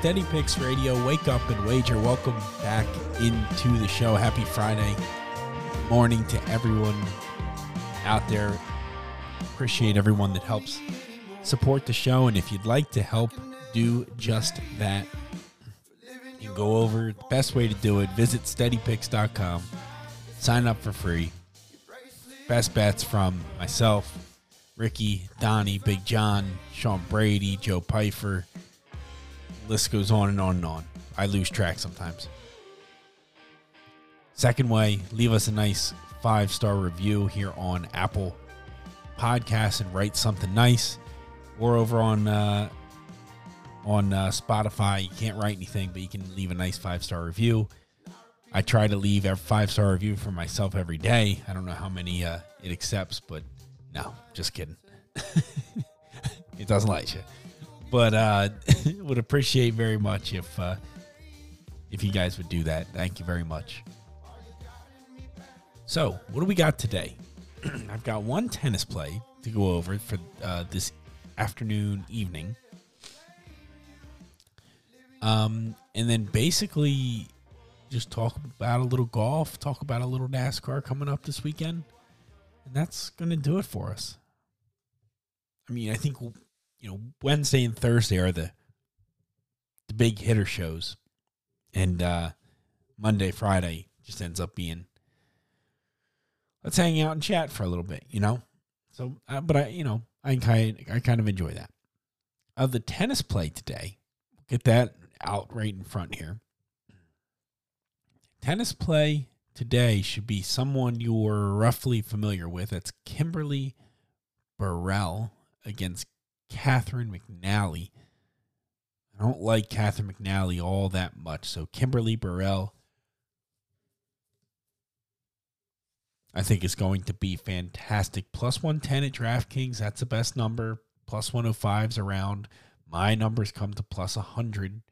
Steady Picks Radio, wake up and wager. Welcome back into the show. Happy Friday morning to everyone out there. Appreciate everyone that helps support the show. And if you'd like to help do just that, you can go over. The best way to do it, visit steadypicks.com. Sign up for free. Best bets from myself, Ricky, Donnie, Big John, Sean Brady, Joe Pfeiffer list goes on and on and on. I lose track sometimes. Second way, leave us a nice five star review here on Apple Podcasts and write something nice. Or over on uh, on uh, Spotify, you can't write anything, but you can leave a nice five star review. I try to leave a five star review for myself every day. I don't know how many uh, it accepts, but no, just kidding. it doesn't like you but uh would appreciate very much if uh if you guys would do that. Thank you very much. So what do we got today? I've got one tennis play to go over for uh this afternoon evening. Um and then basically just talk about a little golf talk about a little nascar coming up this weekend. And that's gonna do it for us. I mean i think you know Wednesday and Thursday are the the big hitter shows, and uh, Monday Friday just ends up being let's hang out and chat for a little bit, you know. So, uh, but I you know I kind I kind of enjoy that. Of the tennis play today, get that out right in front here. Tennis play today should be someone you're roughly familiar with. That's Kimberly Birrell against Catherine McNally. I don't like Catherine McNally all that much. So Kimberly Birrell, I think is going to be fantastic. Plus 110 at DraftKings, that's the best number. Plus 105's around. My numbers come to plus 100.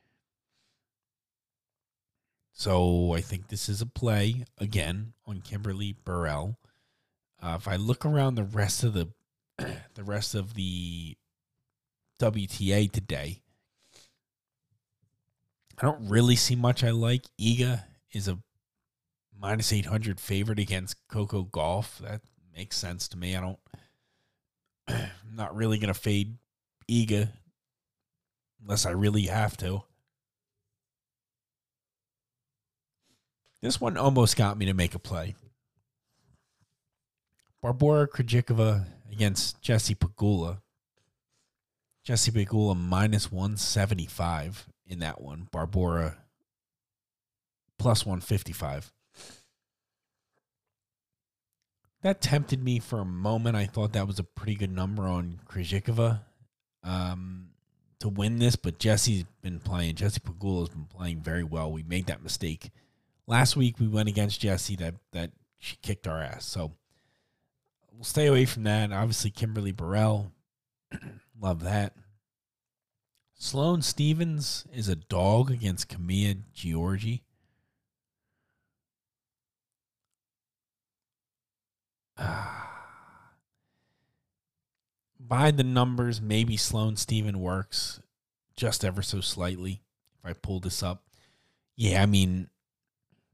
So I think this is a play again on Kimberly Birrell. Uh, if I look around the rest of the the rest of the WTA today. I don't really see much I like. Iga is a minus 800 favorite against Coco Gauff. That makes sense to me. I don't, I'm not really going to fade Iga unless I really have to. This one almost got me to make a play. Barbora Krejcikova against Jessie Pegula. Jessie Pegula minus 175 in that one. Barbora plus 155. That tempted me for a moment. I thought that was a pretty good number on Krejcikova um, to win this, but Jesse's been playing. Jessie Pegula's been playing very well. We made that mistake last week. We went against Jesse that that she kicked our ass. So we'll stay away from that. Obviously, Kimberly Birrell, love that. Sloane Stevens is a dog against Camila Giorgi. By the numbers, maybe Sloane Steven works just ever so slightly. If I pull this up, yeah, I mean,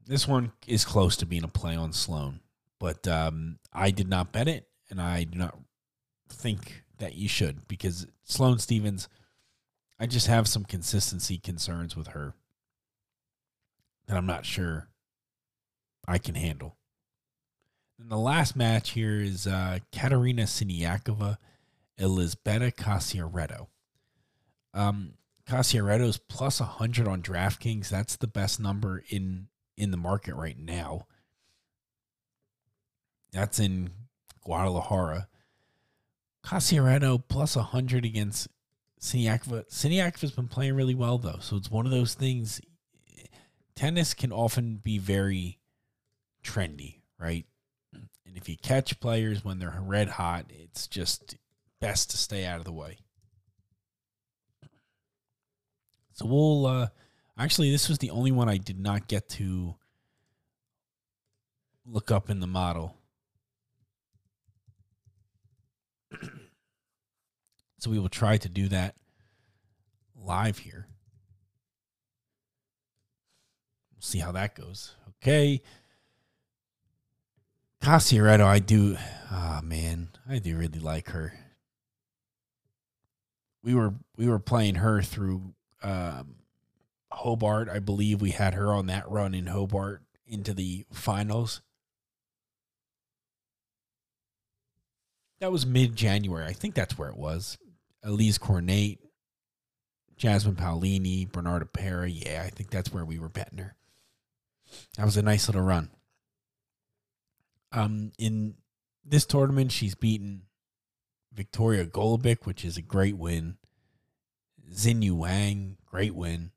this one is close to being a play on Sloane, but um, I did not bet it, and I do not think that you should because Sloane Stevens I just have some consistency concerns with her that I'm not sure I can handle. And the last match here is uh, Katerina Siniakova, Elisabetta Cocciaretto. Um, Cocciaretto's plus 100 on DraftKings. That's the best number in in the market right now. That's in Guadalajara. Cocciaretto plus 100 against Siniakova. Siniakova's been playing really well, though. So it's one of those things. Tennis can often be very trendy, right? And if you catch players when they're red hot, it's just best to stay out of the way. So we'll uh actually this was the only one I did not get to look up in the model. So we will try to do that live here. We'll see how that goes. Okay. Cocciaretto, I do. Ah, man, I do really like her. We were we were playing her through um, Hobart. I believe we had her on that run in Hobart into the finals. That was mid January. I think that's where it was. Alizé Cornet, Jasmine Paolini, Bernarda Pera. Yeah, I think that's where we were betting her. That was a nice little run. Um, in this tournament, she's beaten Victoria Golubic, which is a great win. Xinyu Wang, great win.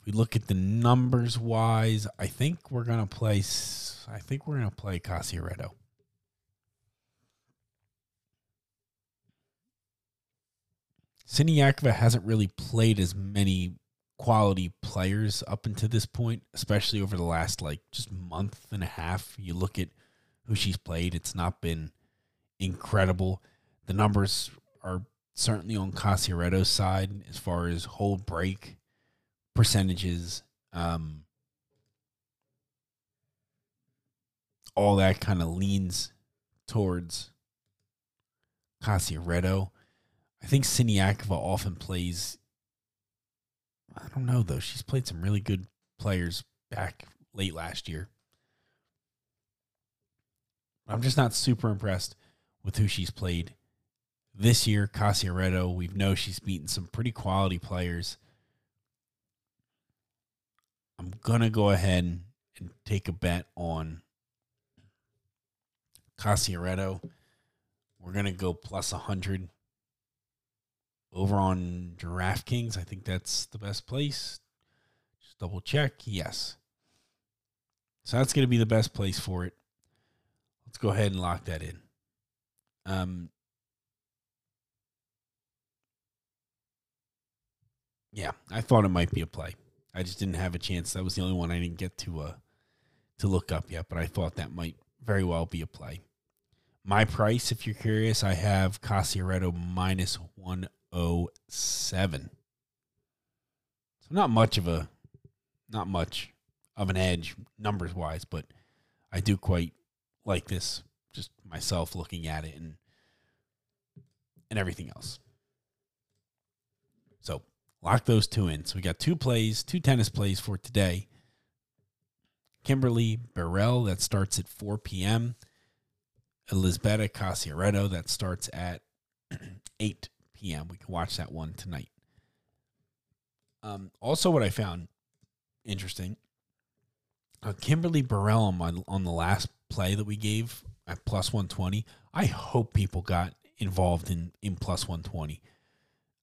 If we look at the numbers wise, I think we're gonna play. I think we're gonna play Cocciaretto. Siniakova hasn't really played as many quality players up until this point, especially over the last like just month and a half. You look at who she's played, it's not been incredible. The numbers are certainly on Cocciaretto's side as far as hold break percentages, um, all that kind of leans towards Cocciaretto. I think Siniakova often plays. I don't know though. She's played some really good players back late last year. I'm just not super impressed with who she's played this year. Cocciaretto, we know she's beaten some pretty quality players. I'm gonna go ahead and take a bet on Cocciaretto. We're gonna go plus hundred over on DraftKings. I think that's the best place. Just double check. Yes. So that's going to be the best place for it. Let's go ahead and lock that in. Um, yeah, I thought it might be a play. I just didn't have a chance. That was the only one I didn't get to uh to look up yet, but I thought that might very well be a play. My price, if you're curious, I have Cocciaretto minus 107. So not much of a not much of an edge numbers wise, but I do quite like this just myself looking at it and and everything else. So lock those two in. So we got two plays, two tennis plays for today. Kimberly Birrell, that starts at 4 p.m. Elisabetta Cocciaretto, that starts at 8 p.m. We can watch that one tonight. Um, also, what I found interesting, uh, Kimberly Birrell on, on the last play that we gave at plus 120, I hope people got involved in, in plus 120.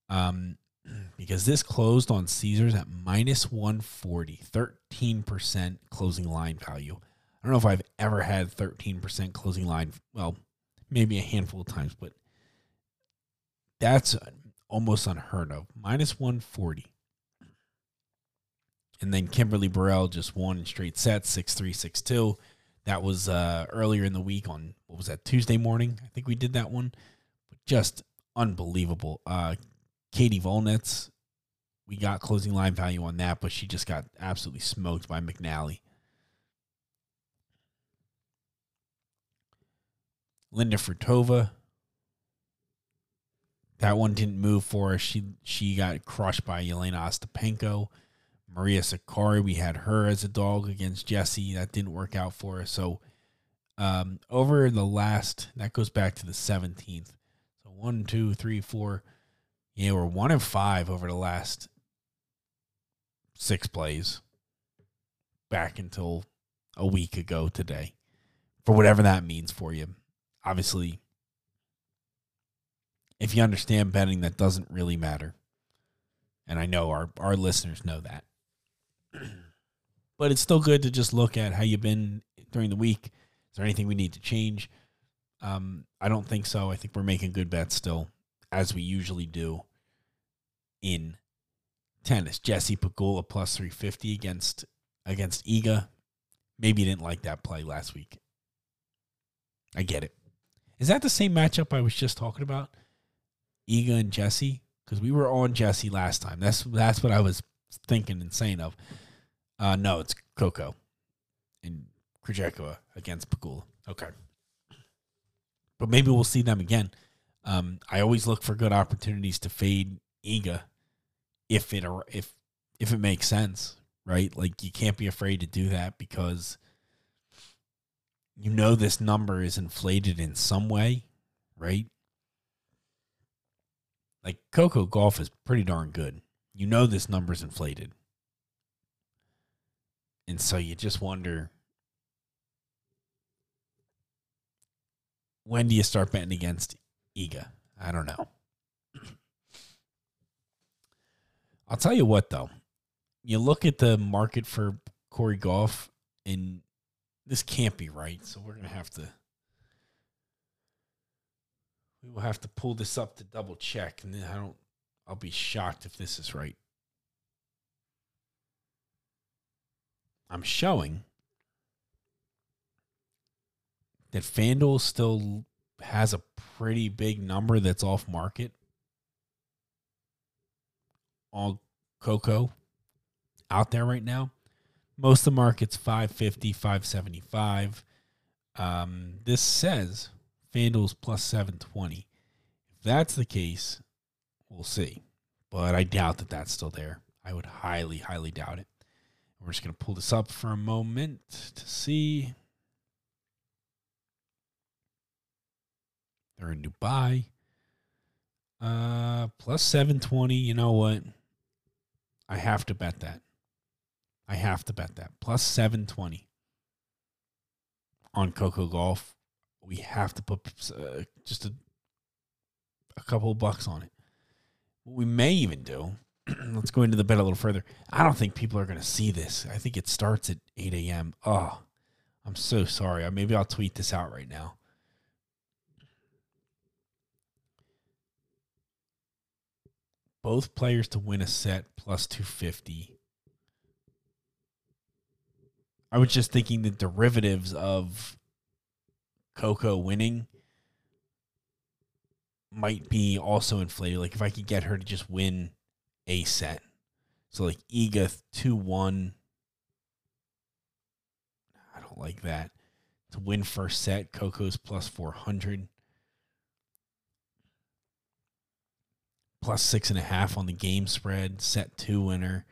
Um, because this closed on Caesars at minus 140, 13% closing line value. I don't know if I've ever had 13% closing line. Well, maybe a handful of times, but that's almost unheard of. Minus 140. And then Kimberly Birrell just won in straight sets, 6 3, 6 2. That was uh, earlier in the week on, what was that, Tuesday morning? I think we did that one. But just unbelievable. Uh, Katie Volynets, we got closing line value on that, but she just got absolutely smoked by McNally. Linda Furtova, that one didn't move for us. She she got crushed by Elena Ostapenko. Maria Sakkari, we had her as a dog against Jesse. That didn't work out for us. So um, over the last, that goes back to the 17th. So one, two, three, four. Yeah, we're one and five over the last six plays back until a week ago today, for whatever that means for you. Obviously, if you understand betting, that doesn't really matter. And I know our, our listeners know that. but it's still good to just look at how you've been during the week. Is there anything we need to change? Um, I don't think so. I think we're making good bets still, as we usually do in tennis. Jessie Pegula plus 350 against against Iga. Maybe you didn't like that play last week. I get it. Is that the same matchup I was just talking about? Iga and Jesse? Because we were on Jesse last time. That's that's what I was thinking and saying of. Uh, no, it's Coco and Krejcikova against Pegula. Okay. But maybe we'll see them again. Um, I always look for good opportunities to fade Iga if it if if it makes sense, right? Like you can't be afraid to do that because you know this number is inflated in some way, right? Like Coco Gauff is pretty darn good. You know this number's inflated. And so you just wonder when do you start betting against Iga? I don't know. I'll tell you what though. You look at the market for Coco Gauff and this can't be right. So we're gonna have to we will have to pull this up to double check and then I don't I'll be shocked if this is right. I'm showing that FanDuel still has a pretty big number that's off market all Coco out there right now. Most of the market's 550, 575. Um, this says FanDuel's plus 720. If that's the case, we'll see. But I doubt that that's still there. I would highly, highly doubt it. We're just going to pull this up for a moment to see. They're in Dubai. Uh, plus 720. You know what? I have to bet that. I have to bet that. Plus 720 on Coco Gauff. We have to put uh, just a, a couple bucks on it. What we may even do, let's go into the bed a little further. I don't think people are going to see this. I think it starts at 8 a.m. Oh, I'm so sorry. Maybe I'll tweet this out right now. both players to win a set plus 250. I was just thinking the derivatives of Coco winning might be also inflated. Like if I could get her to just win a set. So like Iga 2 1. I don't like that. To win first set, Coco's plus 400. plus six and a half on the game spread, set two winner,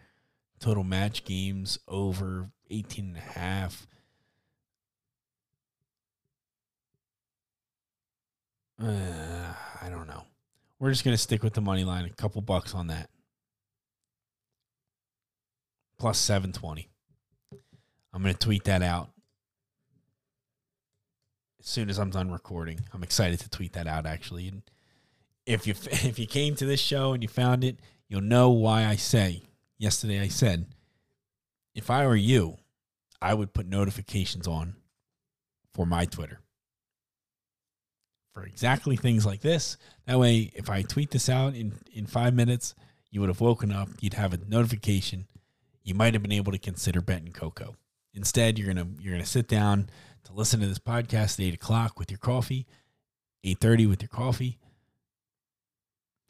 total match games over 18 and a half. Uh, I don't know. We're just going to stick with the money line, a couple bucks on that. Plus 720. I'm going to tweet that out as soon as I'm done recording. I'm excited to tweet that out actually. And if you if you came to this show and you found it, you'll know why I say. Yesterday I said, if I were you, I would put notifications on for my Twitter for exactly things like this. That way, if I tweet this out in in five minutes, you would have woken up. You'd have a notification. You might have been able to consider betting Coco. Instead, you're gonna you're gonna sit down to listen to this podcast at eight o'clock with your coffee, eight thirty with your coffee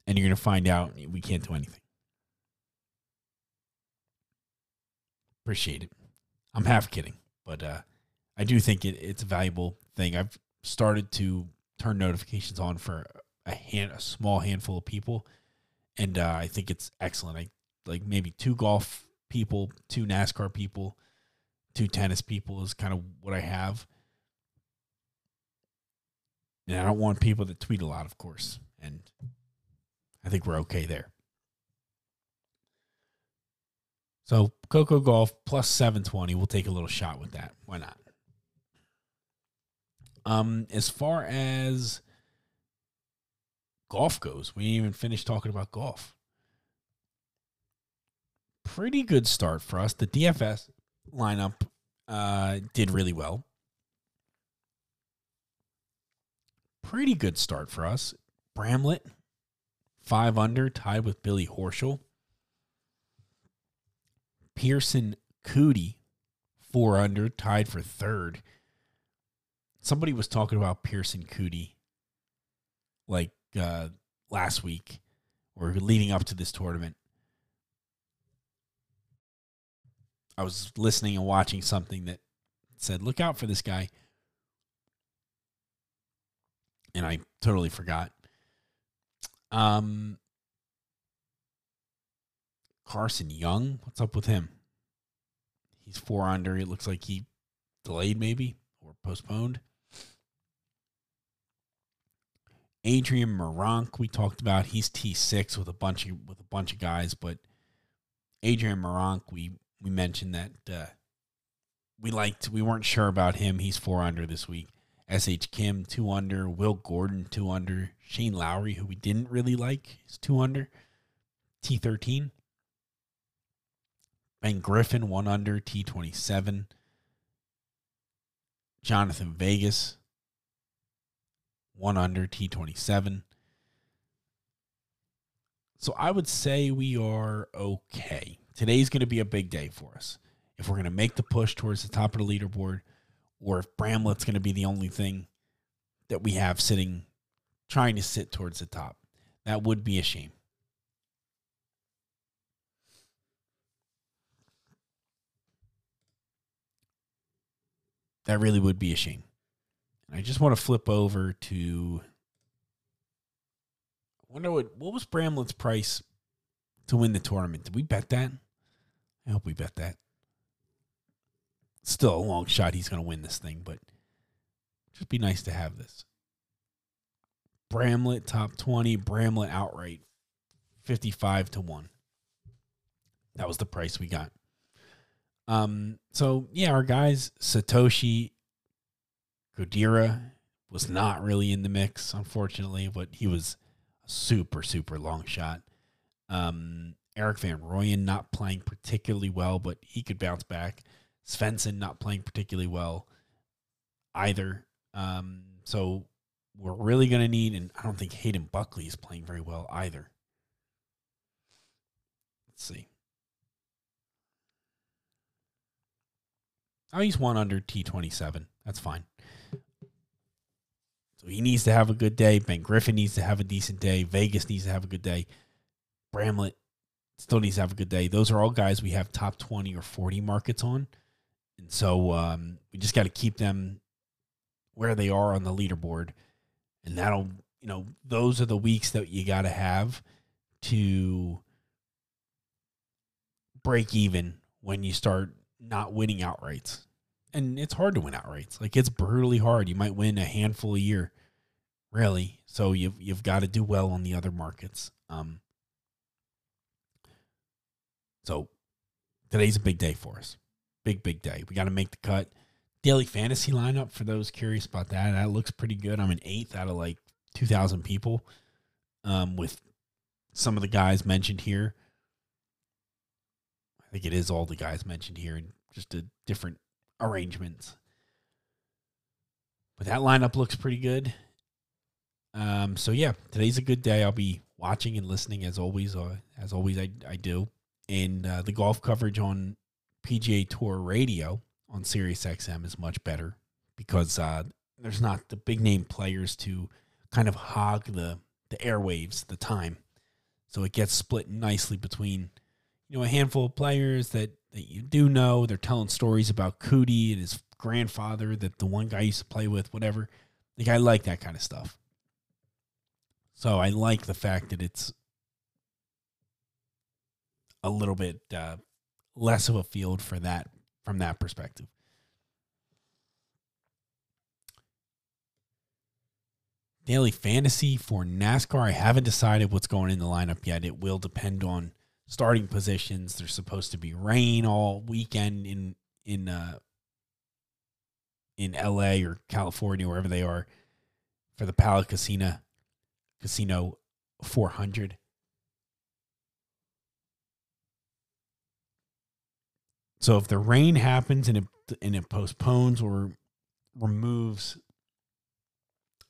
and you're to find out we can't do anything. Appreciate it. I'm half kidding, but uh, I do think it, it's a valuable thing. I've started to turn notifications on for a hand a small handful of people, and uh, I think it's excellent. I like maybe two golf people, two NASCAR people, two tennis people is kind of what I have. And I don't want people that tweet a lot, of course. And I think we're okay there. So Coco Gauff plus 720. We'll take a little shot with that. Why not? Um, as far as golf goes, we even finished talking about golf. Pretty good start for us. The DFS lineup uh, did really well. Pretty good start for us. Bramlett, five under, tied with Billy Horschel. Pierceson Coody, four under, tied for third. Somebody was talking about Pierceson Coody like uh, last week or leading up to this tournament. I was listening and watching something that said, look out for this guy. And I totally forgot. Um, Carson Young, what's up with him? He's four under. It looks like he delayed maybe or postponed. Adrian Meronk, we talked about. He's T six with a bunch of with a bunch of guys, but Adrian Meronk, we we mentioned that uh, we liked. We weren't sure about him. He's four under this week. S.H. Kim two under. Will Gordon two under. Shane Lowry, who we didn't really like, is two under. T thirteen. Ben Griffin one under. T twenty seven. Jonathan Vegas one under T twenty seven. So I would say we are okay. Today's going to be a big day for us. If we're going to make the push towards the top of the leaderboard, or if Bramlett's going to be the only thing that we have sitting, trying to sit towards the top, that would be a shame. That really would be a shame. I just want to flip over to. I wonder what what was Bramlett's price to win the tournament? Did we bet that? I hope we bet that. Still a long shot he's going to win this thing, but just be nice to have this. Bramlett top 20, Bramlett outright 55 to 1. That was the price we got. Um so yeah, our guys Satoshi Kodaira was not really in the mix unfortunately, but he was a super super long shot. Um Erik Van Rooyen not playing particularly well, but he could bounce back. Svensson not playing particularly well either. Um, so we're really going to need, and I don't think Hayden Buckley is playing very well either. Let's see. Oh, he's one under T27. That's fine. So he needs to have a good day. Ben Griffin needs to have a decent day. Vegas needs to have a good day. Bramlett still needs to have a good day. Those are all guys we have top 20 or 40 markets on. And so um, we just got to keep them where they are on the leaderboard. And that'll, you know, those are the weeks that you got to have to break even when you start not winning outrights. And it's hard to win outrights. Like it's brutally hard. You might win a handful a year, really. So you've you've got to do well on the other markets. Um, so today's a big day for us. Big, big day. We got to make the cut. Daily fantasy lineup for those curious about that. That looks pretty good. I'm an eighth out of like 2,000 people um, with some of the guys mentioned here. I think it is all the guys mentioned here and just a different arrangements. But that lineup looks pretty good. Um, so yeah, today's a good day. I'll be watching and listening as always. Uh, as always, I I do and uh, the golf coverage on PGA Tour Radio on Sirius XM is much better because uh, there's not the big name players to kind of hog the the airwaves, the time. So it gets split nicely between you know a handful of players that that you do know. They're telling stories about Coody and his grandfather that the one guy used to play with, whatever. Like I like that kind of stuff. So I like the fact that it's a little bit uh, less of a field for that from that perspective. Daily fantasy for NASCAR. I haven't decided what's going in the lineup yet. It will depend on starting positions. There's supposed to be rain all weekend in in uh, in LA or California, wherever they are, for the Pala Casino Casino 400. So if the rain happens and it and it postpones or removes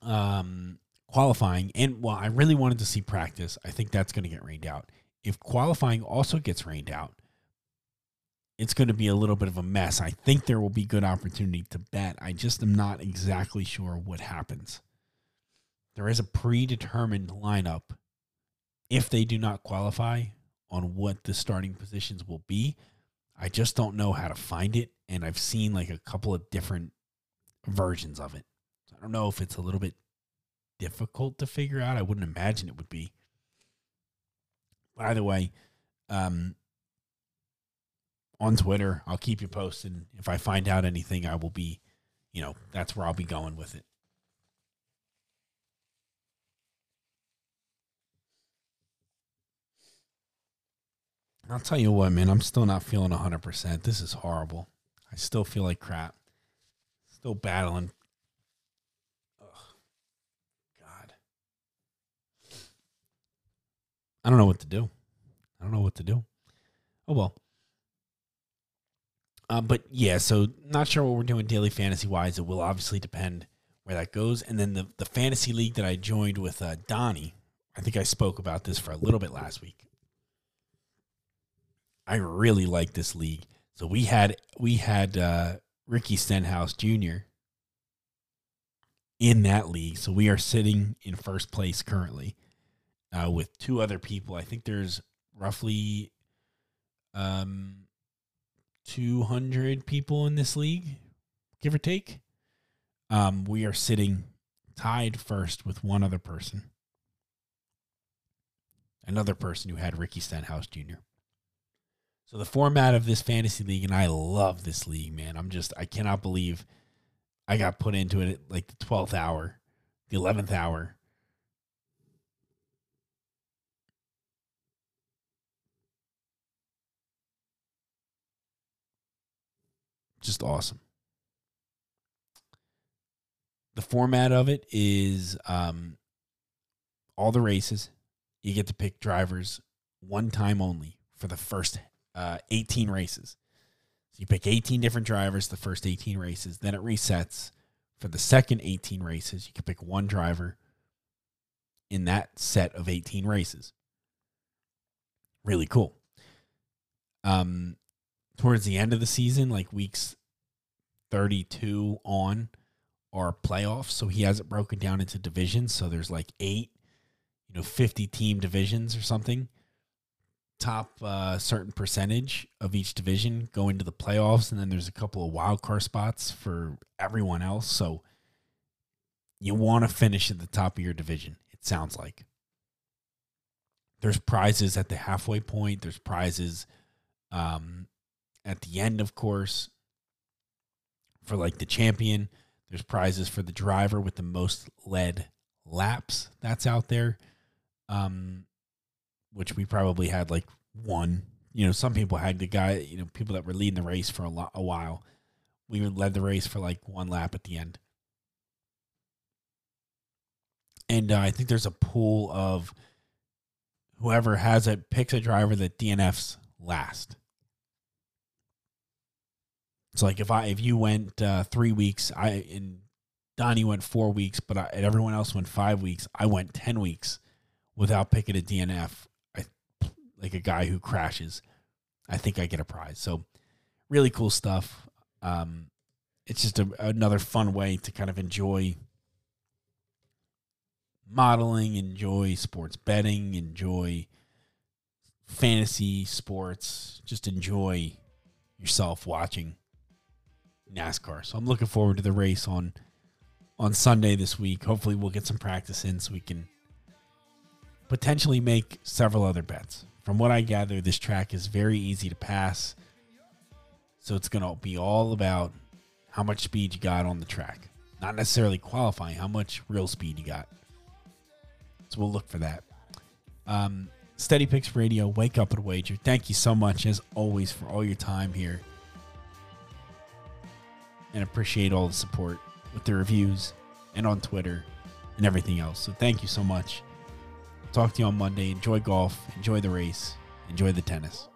um qualifying and well I really wanted to see practice. I think that's going to get rained out. If qualifying also gets rained out, it's going to be a little bit of a mess. I think there will be good opportunity to bet. I just am not exactly sure what happens. There is a predetermined lineup if they do not qualify on what the starting positions will be. I just don't know how to find it. And I've seen like a couple of different versions of it. So I don't know if it's a little bit difficult to figure out. I wouldn't imagine it would be. But either way, um, on Twitter, I'll keep you posted. If I find out anything, I will be, you know, that's where I'll be going with it. I'll tell you what, man, I'm still not feeling 100%. This is horrible. I still feel like crap. Still battling. I don't know what to do. I don't know what to do. Oh, well. Uh, but yeah, so not sure what we're doing daily fantasy wise. It will obviously depend where that goes. And then the, the fantasy league that I joined with uh, Donnie, I think I spoke about this for a little bit last week. I really like this league. So we had we had uh, Ricky Stenhouse Jr. in that league. So we are sitting in first place currently uh, with two other people. I think there's roughly um, 200 people in this league, give or take. Um, we are sitting tied first with one other person. Another person who had Ricky Stenhouse Jr. So the format of this fantasy league, and I love this league, man. I'm just I cannot believe I got put into it at like the twelfth hour, the eleventh hour. Just awesome. The format of it is um, all the races. You get to pick drivers one time only for the first uh, 18 races. So you pick 18 different drivers the first 18 races. Then it resets for the second 18 races. You can pick one driver in that set of 18 races. Really cool. Um, towards the end of the season, like weeks 32 on, are playoffs. So he has it broken down into divisions. So there's like eight, you know, 50 team divisions or something top uh, certain percentage of each division go into the playoffs, and then there's a couple of wild card spots for everyone else. So you want to finish at the top of your division. It sounds like there's prizes at the halfway point. There's prizes um, at the end, of course, for like the champion. There's prizes for the driver with the most lead laps that's out there. Um, which we probably had like one. You know, some people had the guy, you know, people that were leading the race for a, lot, a while. We led the race for like one lap at the end. And uh, I think there's a pool of whoever has it picks a driver that DNFs last. So like if I if you went uh, three weeks, I and Donnie went four weeks, but I, everyone else went five weeks. I went ten weeks without picking a DNF I like a guy who crashes, I think I get a prize. So really cool stuff. Um, it's just a, another fun way to kind of enjoy modeling, enjoy sports betting, enjoy fantasy sports, just enjoy yourself watching NASCAR. So I'm looking forward to the race on on Sunday this week. Hopefully we'll get some practice in so we can potentially make several other bets. From what I gather, this track is very easy to pass. So it's going to be all about how much speed you got on the track. Not necessarily qualifying, how much real speed you got. So we'll look for that. Um, Steady Picks Radio, Wake Up and Wager. Thank you so much, as always, for all your time here. And appreciate all the support with the reviews and on Twitter and everything else. So thank you so much. Talk to you on Monday. Enjoy golf, enjoy the race, enjoy the tennis.